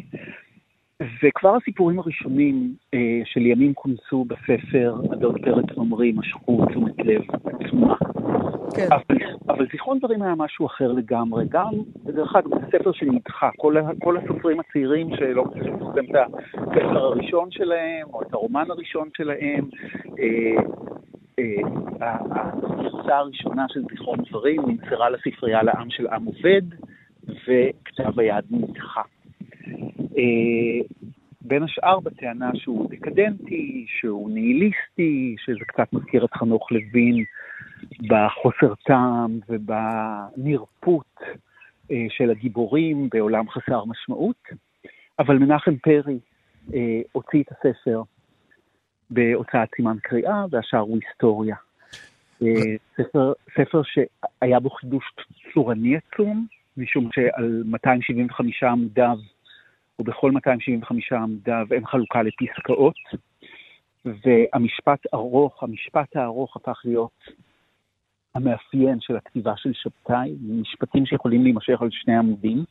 וכבר הסיפורים הראשונים אה, של ימים כונסו בספר הדוד פרץ ממרי, משכו תשומת לב עצומה. כן. אבל, אבל זיכרון דברים היה משהו אחר לגמרי. גם, דרך אגב, זה ספר שנדחה. כל, כל הסופרים הצעירים שלא מצליחים לפרסם את הספר הראשון שלהם, או את הרומן הראשון שלהם, אה, אה, הגרסה הראשונה של זיכרון דברים נמסרה לספרייה לעם של עם עובד, וכתב היד נדחה. אה, בין השאר בטענה שהוא דקדנטי, שהוא ניהיליסטי, שזה קצת מזכיר את חנוך לוין בחוסר טעם ובנרפות אה, של הגיבורים בעולם חסר משמעות. אבל מנחם פרי אה, הוציא את הספר בהוצאת סימן קריאה, והשאר הוא היסטוריה. ספר, ספר שהיה בו חידוש צורני עצום, משום שעל 275 עמודיו ובכל 275 עמדיו אין חלוקה לפסקאות, והמשפט ארוך, המשפט הארוך הפך להיות המאפיין של הכתיבה של שבתאי, משפטים שיכולים להימשך על שני עמודים,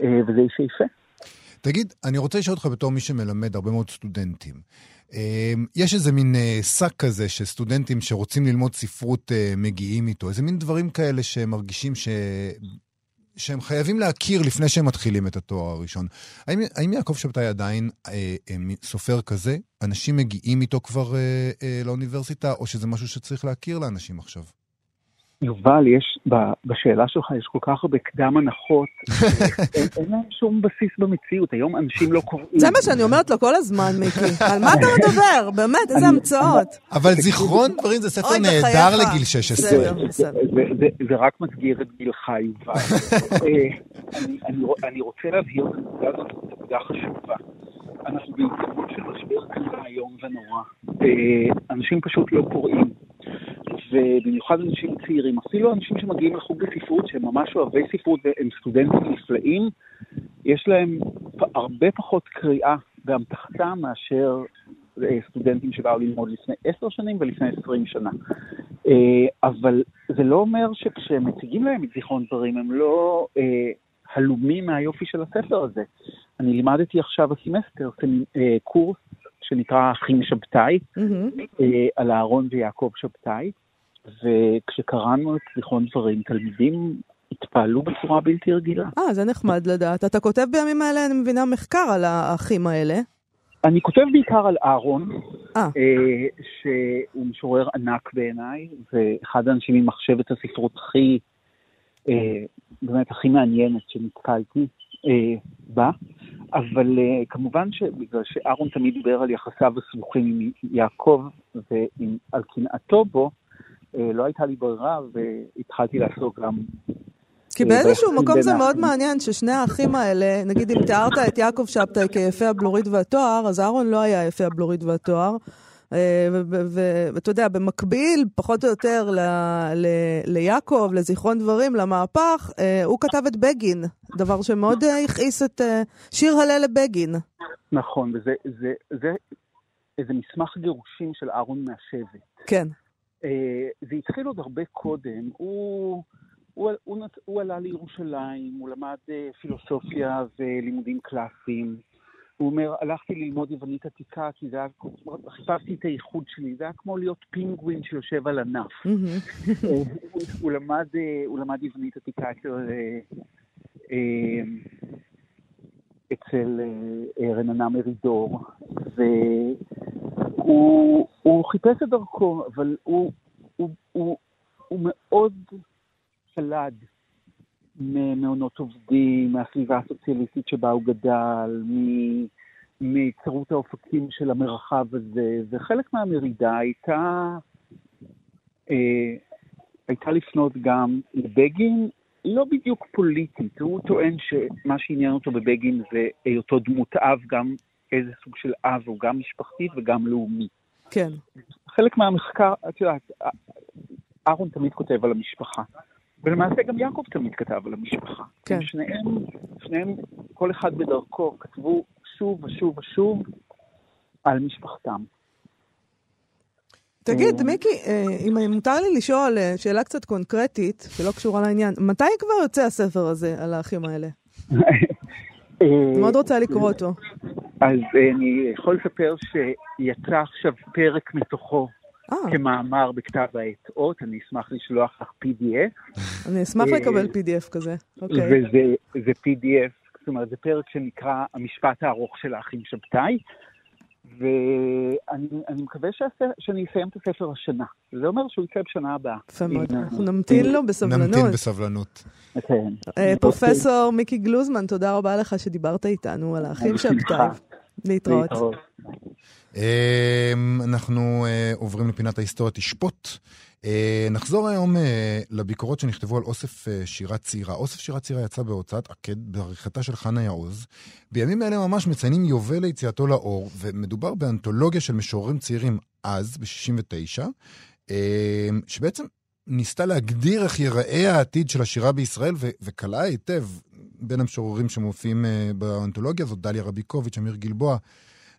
אה, וזה יפהפה. תגיד, אני רוצה לשאול אותך בתור מי שמלמד הרבה מאוד סטודנטים. אה, יש איזה מין אה, שק כזה שסטודנטים שרוצים ללמוד ספרות מגיעים איתו, איזה מין דברים כאלה שמרגישים ש... שהם חייבים להכיר לפני שהם מתחילים את התואר הראשון. האם, האם יעקב שבתאי עדיין אה, אה, סופר כזה? אנשים מגיעים איתו כבר אה, אה, לאוניברסיטה, או שזה משהו שצריך להכיר לאנשים עכשיו? יובל, יש, בשאלה שלך יש כל כך הרבה קדם הנחות, [laughs] אין, אין להם שום בסיס במציאות, היום אנשים לא קוראים. זה מה שאני אומרת לו כל הזמן, מיקי. על מה אתה [laughs] מדבר? באמת, איזה המצאות. אבל זיכרון דברים זה ספר נהדר לגיל 16. בסדר, בסדר. זה רק מסגיר את גילך, יובל. [laughs] אה, אני רוצה להבהיר את הנקודה הזאת, זו נקודה חשובה. אנחנו בעיצומו של משבר כזה איום ונורא. אה, אנשים פשוט לא קוראים. ובמיוחד אנשים צעירים, אפילו אנשים שמגיעים לחוג לספרות, שהם ממש אוהבי ספרות והם סטודנטים נפלאים, יש להם הרבה פחות קריאה באמתחתם מאשר אה, סטודנטים שבאו ללמוד לפני עשר שנים ולפני עשרים שנה. אה, אבל זה לא אומר שכשהם מציגים להם את זיכרון דברים, הם לא אה, הלומים מהיופי של הספר הזה. אני לימדתי עכשיו הסמסטר קורס שנקרא אחים שבתאי, mm-hmm. על אהרון ויעקב שבתאי, וכשקראנו את זיכרון דברים, תלמידים התפעלו בצורה בלתי רגילה. אה, זה נחמד לדעת. אתה כותב בימים האלה, אני מבינה, מחקר על האחים האלה. אני כותב בעיקר על אהרון, אה. אה, שהוא משורר ענק בעיניי, ואחד האנשים עם מחשבת הספרות הכי, אה, באמת הכי מעניינת שנתקלתי בה. אבל uh, כמובן שבגלל שאהרון תמיד דיבר על יחסיו הסבוכים עם יעקב ועל קנאתו בו, uh, לא הייתה לי ברירה והתחלתי לעסוק גם... כי באיזשהו מקום זה מאוד מעניין ששני האחים האלה, נגיד אם תיארת את יעקב שבתאי כיפה הבלורית והתואר, אז אהרון לא היה יפה הבלורית והתואר. אה, ואתה יודע, במקביל, פחות או יותר ליעקב, לזיכרון דברים, למהפך, אה, הוא כתב את בגין, דבר שמאוד אה, הכעיס את שיר הלל לבגין. נכון, וזה זה, זה, איזה מסמך גירושים של אהרון מהשבט. כן. זה התחיל עוד הרבה קודם. הוא... הוא, הוא, הוא עלה לירושלים, הוא למד פילוסופיה ולימודים קלאסיים. הוא אומר, הלכתי ללמוד יוונית עתיקה, כי זה היה, חיפשתי את הייחוד שלי, זה היה כמו להיות פינגווין שיושב על ענף. [laughs] הוא למד, הוא למד יוונית עתיקה אצל, אה, אצל אה, רננה מרידור, והוא חיפש את דרכו, אבל הוא, הוא, הוא, הוא מאוד שלד ממעונות עובדים, מהסביבה הסוציאליסטית שבה הוא גדל, מצרות האופקים של המרחב הזה, וחלק מהמרידה הייתה, אה, הייתה לפנות גם לבגין, לא בדיוק פוליטית, הוא טוען שמה שעניין אותו בבגין זה היותו דמות אב, גם איזה סוג של אב, הוא גם משפחתי וגם לאומי. כן. חלק מהמחקר, את יודעת, אהרון תמיד כותב על המשפחה. ולמעשה גם יעקב תמיד כתב על המשפחה. כן. שניהם, שניהם, כל אחד בדרכו, כתבו שוב ושוב ושוב על משפחתם. תגיד, אה, מיקי, אה, אם מותר לי לשאול אה, שאלה קצת קונקרטית, שלא קשורה לעניין, מתי כבר יוצא הספר הזה על האחים האלה? [laughs] מאוד רוצה לקרוא אותו. אז אני יכול לספר שיצא עכשיו פרק מתוכו אה. כמאמר בכתב העת אות, אני אשמח לשלוח לך PDF. אני אשמח אה, לקבל PDF כזה, אוקיי. וזה PDF, זאת אומרת, זה פרק שנקרא המשפט הארוך של האחים שבתאי, ואני מקווה שאני אסיים את הספר השנה. זה אומר שהוא יצא בשנה הבאה. יפה מאוד, אנחנו נמתין לו בסבלנות. נמתין בסבלנות. כן. אה, פרופסור מיקי גלוזמן, תודה רבה לך שדיברת איתנו על האחים שבתאי. להתראות. אמ, אנחנו אה, עוברים לפינת ההיסטוריה תשפוט. אה, נחזור היום אה, לביקורות שנכתבו על אוסף שירה צעירה. אוסף שירה צעירה יצא בהוצאת עקד בעריכתה של חנה יעוז. בימים אלה ממש מציינים יובל ליציאתו לאור, ומדובר באנתולוגיה של משוררים צעירים אז, ב-69, שבעצם ניסתה להגדיר איך ייראה העתיד של השירה בישראל, וקלעה היטב בין המשוררים שמופיעים באנתולוגיה הזאת, דליה רביקוביץ', אמיר גלבוע.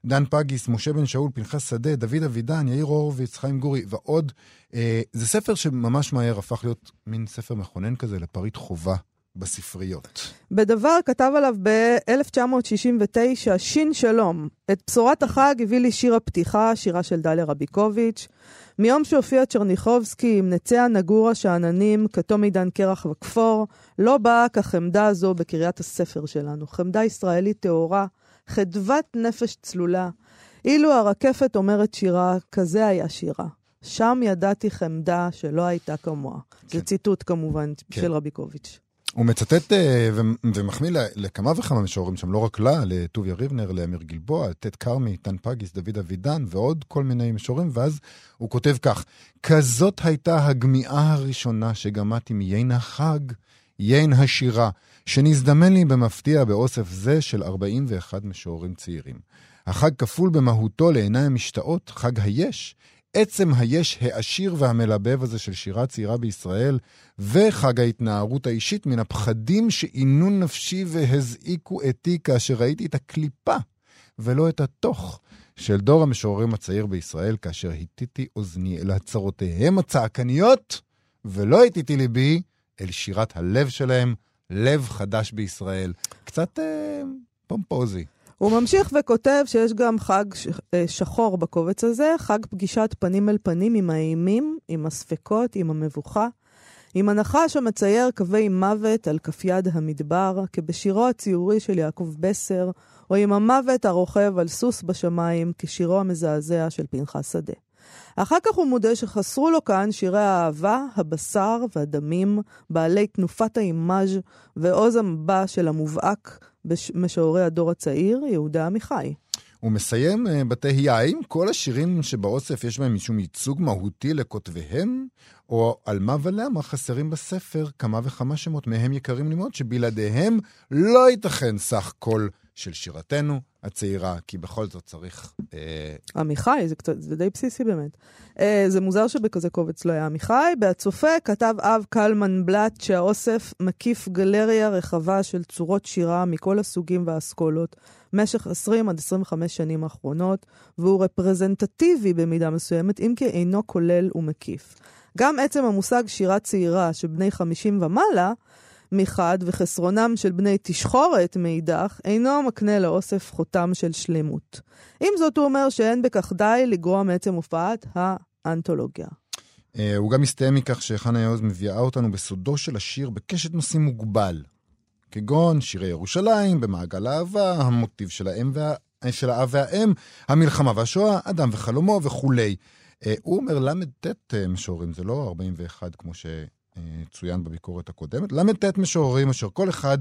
דן פגיס, משה בן שאול, פנחס שדה, דוד אבידן, יאיר הורוביץ, חיים גורי ועוד. אה, זה ספר שממש מהר הפך להיות מין ספר מכונן כזה לפריט חובה בספריות. בדבר כתב עליו ב-1969 שין שלום. את בשורת החג הביא לי שיר הפתיחה, שירה של דליה רביקוביץ'. מיום שהופיע צ'רניחובסקי עם נצי הנגורה שאננים, כתום עידן קרח וכפור, לא באה כחמדה הזו בקריאת הספר שלנו. חמדה ישראלית טהורה, חדוות נפש צלולה. אילו הרקפת אומרת שירה, כזה היה שירה. שם ידעתי חמדה שלא הייתה כמוה. כן. זה ציטוט כמובן כן. של רביקוביץ'. הוא מצטט אה, ומחמיא לכמה וכמה משוררים שם, לא רק לה, לטוביה ריבנר, לאמיר גלבוע, טט כרמי, טן פגיס, דוד אבידן ועוד כל מיני משוררים, ואז הוא כותב כך: כזאת הייתה הגמיעה הראשונה שגמעתי מיין החג, יין השירה, שנזדמן לי במפתיע באוסף זה של 41 משוררים צעירים. החג כפול במהותו לעיניים משתאות, חג היש, עצם היש העשיר והמלבב הזה של שירה צעירה בישראל, וחג ההתנערות האישית מן הפחדים שעינו נפשי והזעיקו אתי כאשר ראיתי את הקליפה ולא את התוך של דור המשוררים הצעיר בישראל, כאשר הטיתי אוזני אל הצהרותיהם הצעקניות, ולא הטיתי ליבי אל שירת הלב שלהם, לב חדש בישראל. קצת אה, פומפוזי. הוא ממשיך וכותב שיש גם חג אה, שחור בקובץ הזה, חג פגישת פנים אל פנים עם האימים, עם הספקות, עם המבוכה, עם הנחש המצייר קווי מוות על כף יד המדבר, כבשירו הציורי של יעקב בסר, או עם המוות הרוכב על סוס בשמיים, כשירו המזעזע של פנחס שדה. אחר כך הוא מודה שחסרו לו כאן שירי האהבה, הבשר והדמים, בעלי תנופת האימאז' ועוז המבע של המובהק במשוררי הדור הצעיר, יהודה עמיחי. הוא מסיים אה, בתהייה, האם כל השירים שבאוסף יש בהם משום ייצוג מהותי לכותביהם, או על מה ולמה חסרים בספר כמה וכמה שמות מהם יקרים לי מאוד, שבלעדיהם לא ייתכן סך כל של שירתנו הצעירה, כי בכל זאת צריך... אה, עמיחי, זה, זה די בסיסי באמת. אה, זה מוזר שבכזה קובץ לא היה עמיחי. בהצופה כתב אב קלמן בלאט שהאוסף מקיף גלריה רחבה של צורות שירה מכל הסוגים והאסכולות, משך 20 עד 25 שנים האחרונות, והוא רפרזנטטיבי במידה מסוימת, אם כי אינו כולל ומקיף. גם עצם המושג שירה צעירה של בני 50 ומעלה, מחד, וחסרונם של בני תשחורת מאידך, אינו מקנה לאוסף חותם של שלמות. עם זאת, הוא אומר שאין בכך די לגרוע מעצם הופעת האנתולוגיה. אה, הוא גם מסתיים מכך שחנה יעוז מביאה אותנו בסודו של השיר בקשת נושאים מוגבל, כגון שירי ירושלים, במעגל האהבה, המוטיב של האם וה... של האב והאם, המלחמה והשואה, אדם וחלומו וכולי. אה, הוא אומר ל"ט אה, משוררים, זה לא 41 כמו שצוין בביקורת הקודמת, ל"ט משוררים אשר כל אחד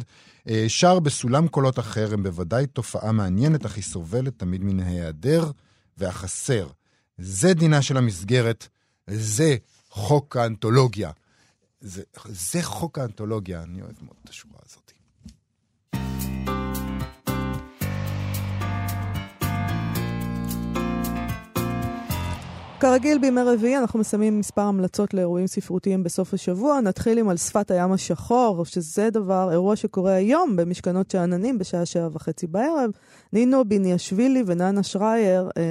אה, שר בסולם קולות אחר, הם בוודאי תופעה מעניינת, אך היא סובלת תמיד מן ההיעדר והחסר. זה דינה של המסגרת, זה חוק האנתולוגיה. זה, זה חוק האנתולוגיה, אני אוהב מאוד את השורה הזאת. כרגיל בימי רביעי אנחנו מסיימים מספר המלצות לאירועים ספרותיים בסוף השבוע. נתחיל עם על שפת הים השחור, שזה דבר, אירוע שקורה היום במשכנות שאננים בשעה שבע וחצי בערב. נינו ביניאשווילי וננה שרייר אה,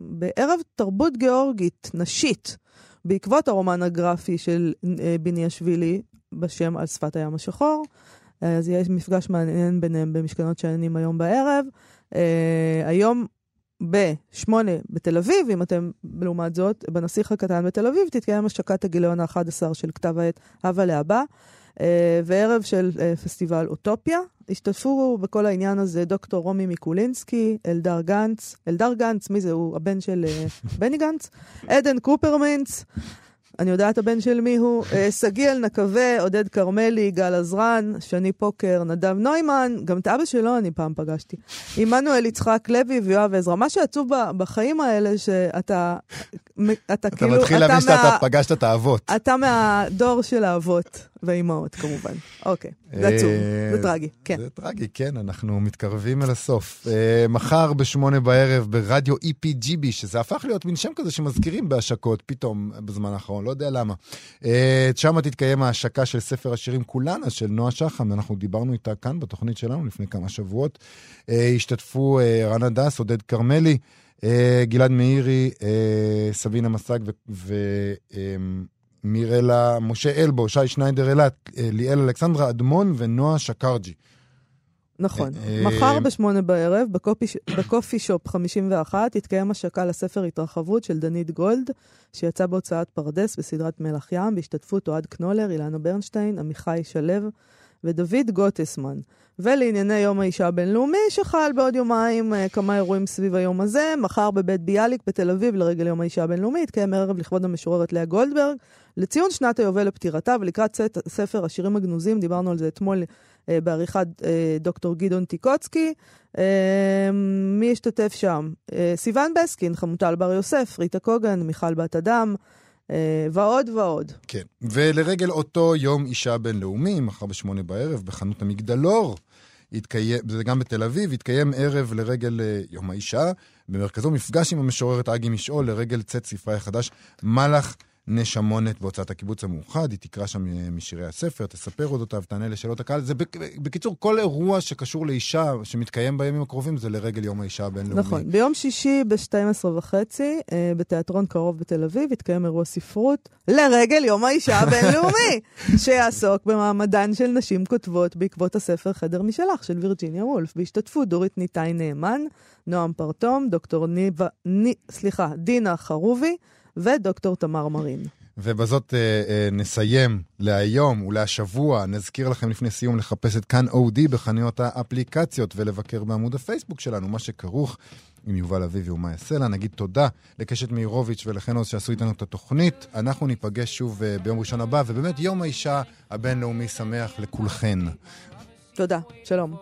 בערב תרבות גיאורגית, נשית, בעקבות הרומן הגרפי של אה, ביניאשווילי בשם על שפת הים השחור. אה, אז יש מפגש מעניין ביניהם במשכנות שאננים היום בערב. אה, היום בשמונה בתל אביב, אם אתם, לעומת זאת, בנסיך הקטן בתל אביב, תתקיים השקת הגיליון ה-11 של כתב העת הווה להבא, אה, וערב של אה, פסטיבל אוטופיה. השתתפו בכל העניין הזה דוקטור רומי מיקולינסקי, אלדר גנץ, אלדר גנץ, מי זה? הוא הבן של אה, בני גנץ? עדן קופרמינץ. אני יודעת הבן של מי הוא, אה, שגיאל נקווה, עודד כרמלי, יגאל עזרן, שני פוקר, נדב נוימן, גם את אבא שלו אני פעם פגשתי. עמנואל יצחק לוי ויואב עזרא. מה שעצוב בחיים האלה, שאתה אתה אתה כאילו, מתחיל להבין שאתה פגשת את האבות. אתה מהדור של האבות והאימהות כמובן. [laughs] אוקיי, זה עצוב, זה טרגי, כן. זה טרגי, כן, אנחנו מתקרבים אל הסוף. Uh, מחר בשמונה בערב ברדיו EPGB, שזה הפך להיות מין שם כזה שמזכירים בהשקות, פתאום בזמן האחרון, לא יודע למה. Uh, שם תתקיים ההשקה של ספר השירים כולנה של נועה שחם, אנחנו דיברנו איתה כאן בתוכנית שלנו לפני כמה שבועות. השתתפו רן הדס, עודד כרמלי. גלעד מאירי, סבינה מסג ומירלה, משה אלבו, שי שניידר אילת, uh, ליאל אלכסנדרה אדמון ונועה שקרג'י. נכון. אה, מחר בשמונה בערב, בקופי, בקופי שופ 51, תתקיים השקה לספר התרחבות של דנית גולד, שיצא בהוצאת פרדס בסדרת מלח ים, בהשתתפות אוהד קנולר, אילנה ברנשטיין, עמיחי שלו ודוד גוטסמן. ולענייני יום האישה הבינלאומי, שחל בעוד יומיים אה, כמה אירועים סביב היום הזה. מחר בבית ביאליק בתל אביב לרגל יום האישה הבינלאומי, יתקיים ערב לכבוד המשוררת לאה גולדברג, לציון שנת היובל לפטירתה ולקראת ספר השירים הגנוזים, דיברנו על זה אתמול אה, בעריכת אה, דוקטור גדעון טיקוצקי. אה, מי השתתף שם? אה, סיון בסקין, חמוטל בר יוסף, ריטה קוגן, מיכל בת אדם. אה, ועוד ועוד. כן, ולרגל אותו יום אישה בינלאומי, מחר בשמונה בערב, בחנות המגדלור, יתקיים, זה גם בתל אביב, יתקיים ערב לרגל אה, יום האישה, במרכזו מפגש עם המשוררת אגי משעול לרגל צאת ספרה החדש, מלאך נשמונת בהוצאת הקיבוץ המאוחד, היא תקרא שם אה, משירי הספר, תספר אודותיו, תענה לשאלות הקהל. זה בקיצור, כל אירוע שקשור לאישה שמתקיים בימים הקרובים זה לרגל יום האישה הבינלאומי. נכון. ביום שישי ב-12 וחצי, אה, בתיאטרון קרוב בתל אביב, יתקיים אירוע ספרות לרגל יום האישה הבינלאומי, [laughs] שיעסוק במעמדן של נשים כותבות בעקבות הספר חדר משלח של וירג'יניה וולף, בהשתתפות דורית ניתאי נאמן, נועם פרטום, דוקטור ניבה, ני, סליחה, דינה חרובי, ודוקטור תמר מרין. ובזאת אה, אה, נסיים להיום ולהשבוע. נזכיר לכם לפני סיום לחפש את כאן אודי בחנויות האפליקציות ולבקר בעמוד הפייסבוק שלנו, מה שכרוך עם יובל אביבי ומאיה סלע. נגיד תודה לקשת מאירוביץ' ולחן עוז שעשו איתנו את התוכנית. אנחנו ניפגש שוב אה, ביום ראשון הבא, ובאמת יום האישה הבינלאומי שמח לכולכן. תודה, שלום.